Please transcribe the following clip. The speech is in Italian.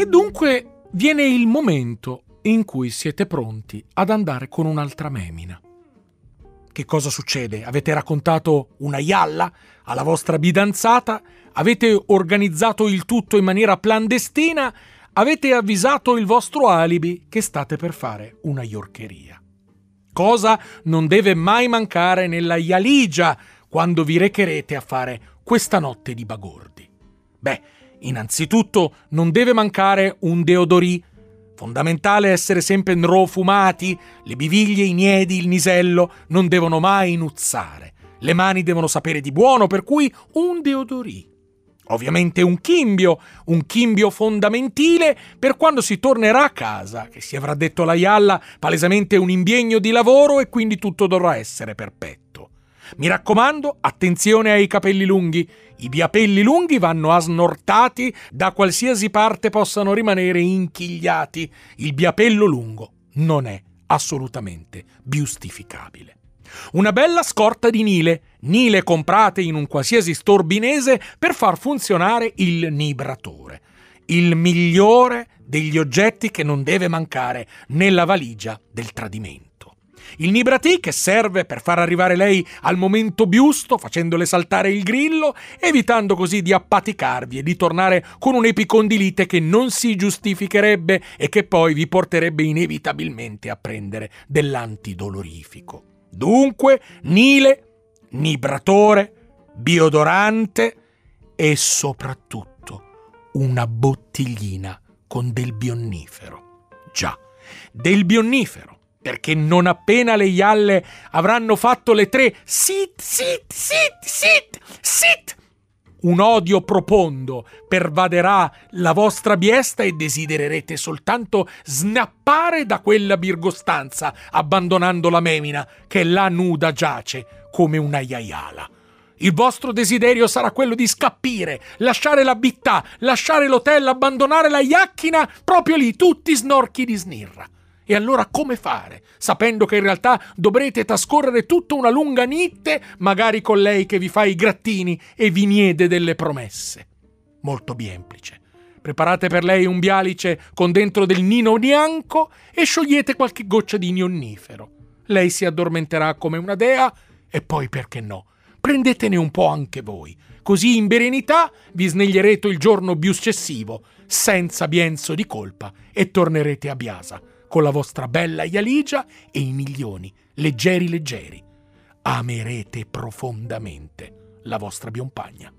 E dunque viene il momento in cui siete pronti ad andare con un'altra memina. Che cosa succede? Avete raccontato una yalla alla vostra bidanzata? Avete organizzato il tutto in maniera clandestina? Avete avvisato il vostro alibi che state per fare una iorcheria? Cosa non deve mai mancare nella Yaligia quando vi recherete a fare questa notte di bagordi? Beh, innanzitutto non deve mancare un deodorì Fondamentale essere sempre nrofumati, le biviglie, i niedi, il nisello non devono mai inuzzare. Le mani devono sapere di buono, per cui un deodorì. Ovviamente un chimbio, un chimbio fondamentile per quando si tornerà a casa, che si avrà detto la Ialla, palesemente un imbiegno di lavoro e quindi tutto dovrà essere perfetto. Mi raccomando, attenzione ai capelli lunghi. I biapelli lunghi vanno asnortati da qualsiasi parte possano rimanere inchigliati. Il biapello lungo non è assolutamente giustificabile. Una bella scorta di Nile, Nile comprate in un qualsiasi storbinese per far funzionare il nibratore. Il migliore degli oggetti che non deve mancare nella valigia del tradimento. Il Nibrati che serve per far arrivare lei al momento biusto, facendole saltare il grillo, evitando così di appaticarvi e di tornare con un'epicondilite che non si giustificherebbe e che poi vi porterebbe inevitabilmente a prendere dell'antidolorifico. Dunque, Nile, nibratore, biodorante e soprattutto una bottiglina con del bionnifero. Già, del bionnifero perché non appena le ialle avranno fatto le tre sit, sit, sit, sit, sit, un odio profondo pervaderà la vostra biesta e desidererete soltanto snappare da quella birgostanza, abbandonando la memina che là nuda giace come una iaiala. Il vostro desiderio sarà quello di scappire, lasciare la bittà, lasciare l'hotel, abbandonare la iacchina proprio lì, tutti snorchi di snirra. E allora come fare, sapendo che in realtà dovrete trascorrere tutta una lunga nitte, magari con lei che vi fa i grattini e vi niede delle promesse? Molto biemplice. Preparate per lei un bialice con dentro del nino bianco e sciogliete qualche goccia di nonnifero. Lei si addormenterà come una dea e poi perché no? Prendetene un po' anche voi. Così in berenità vi sneglierete il giorno più successivo, senza bienzo di colpa, e tornerete a Biasa con la vostra bella Ialigia e i milioni, leggeri leggeri. Amerete profondamente la vostra biompagna.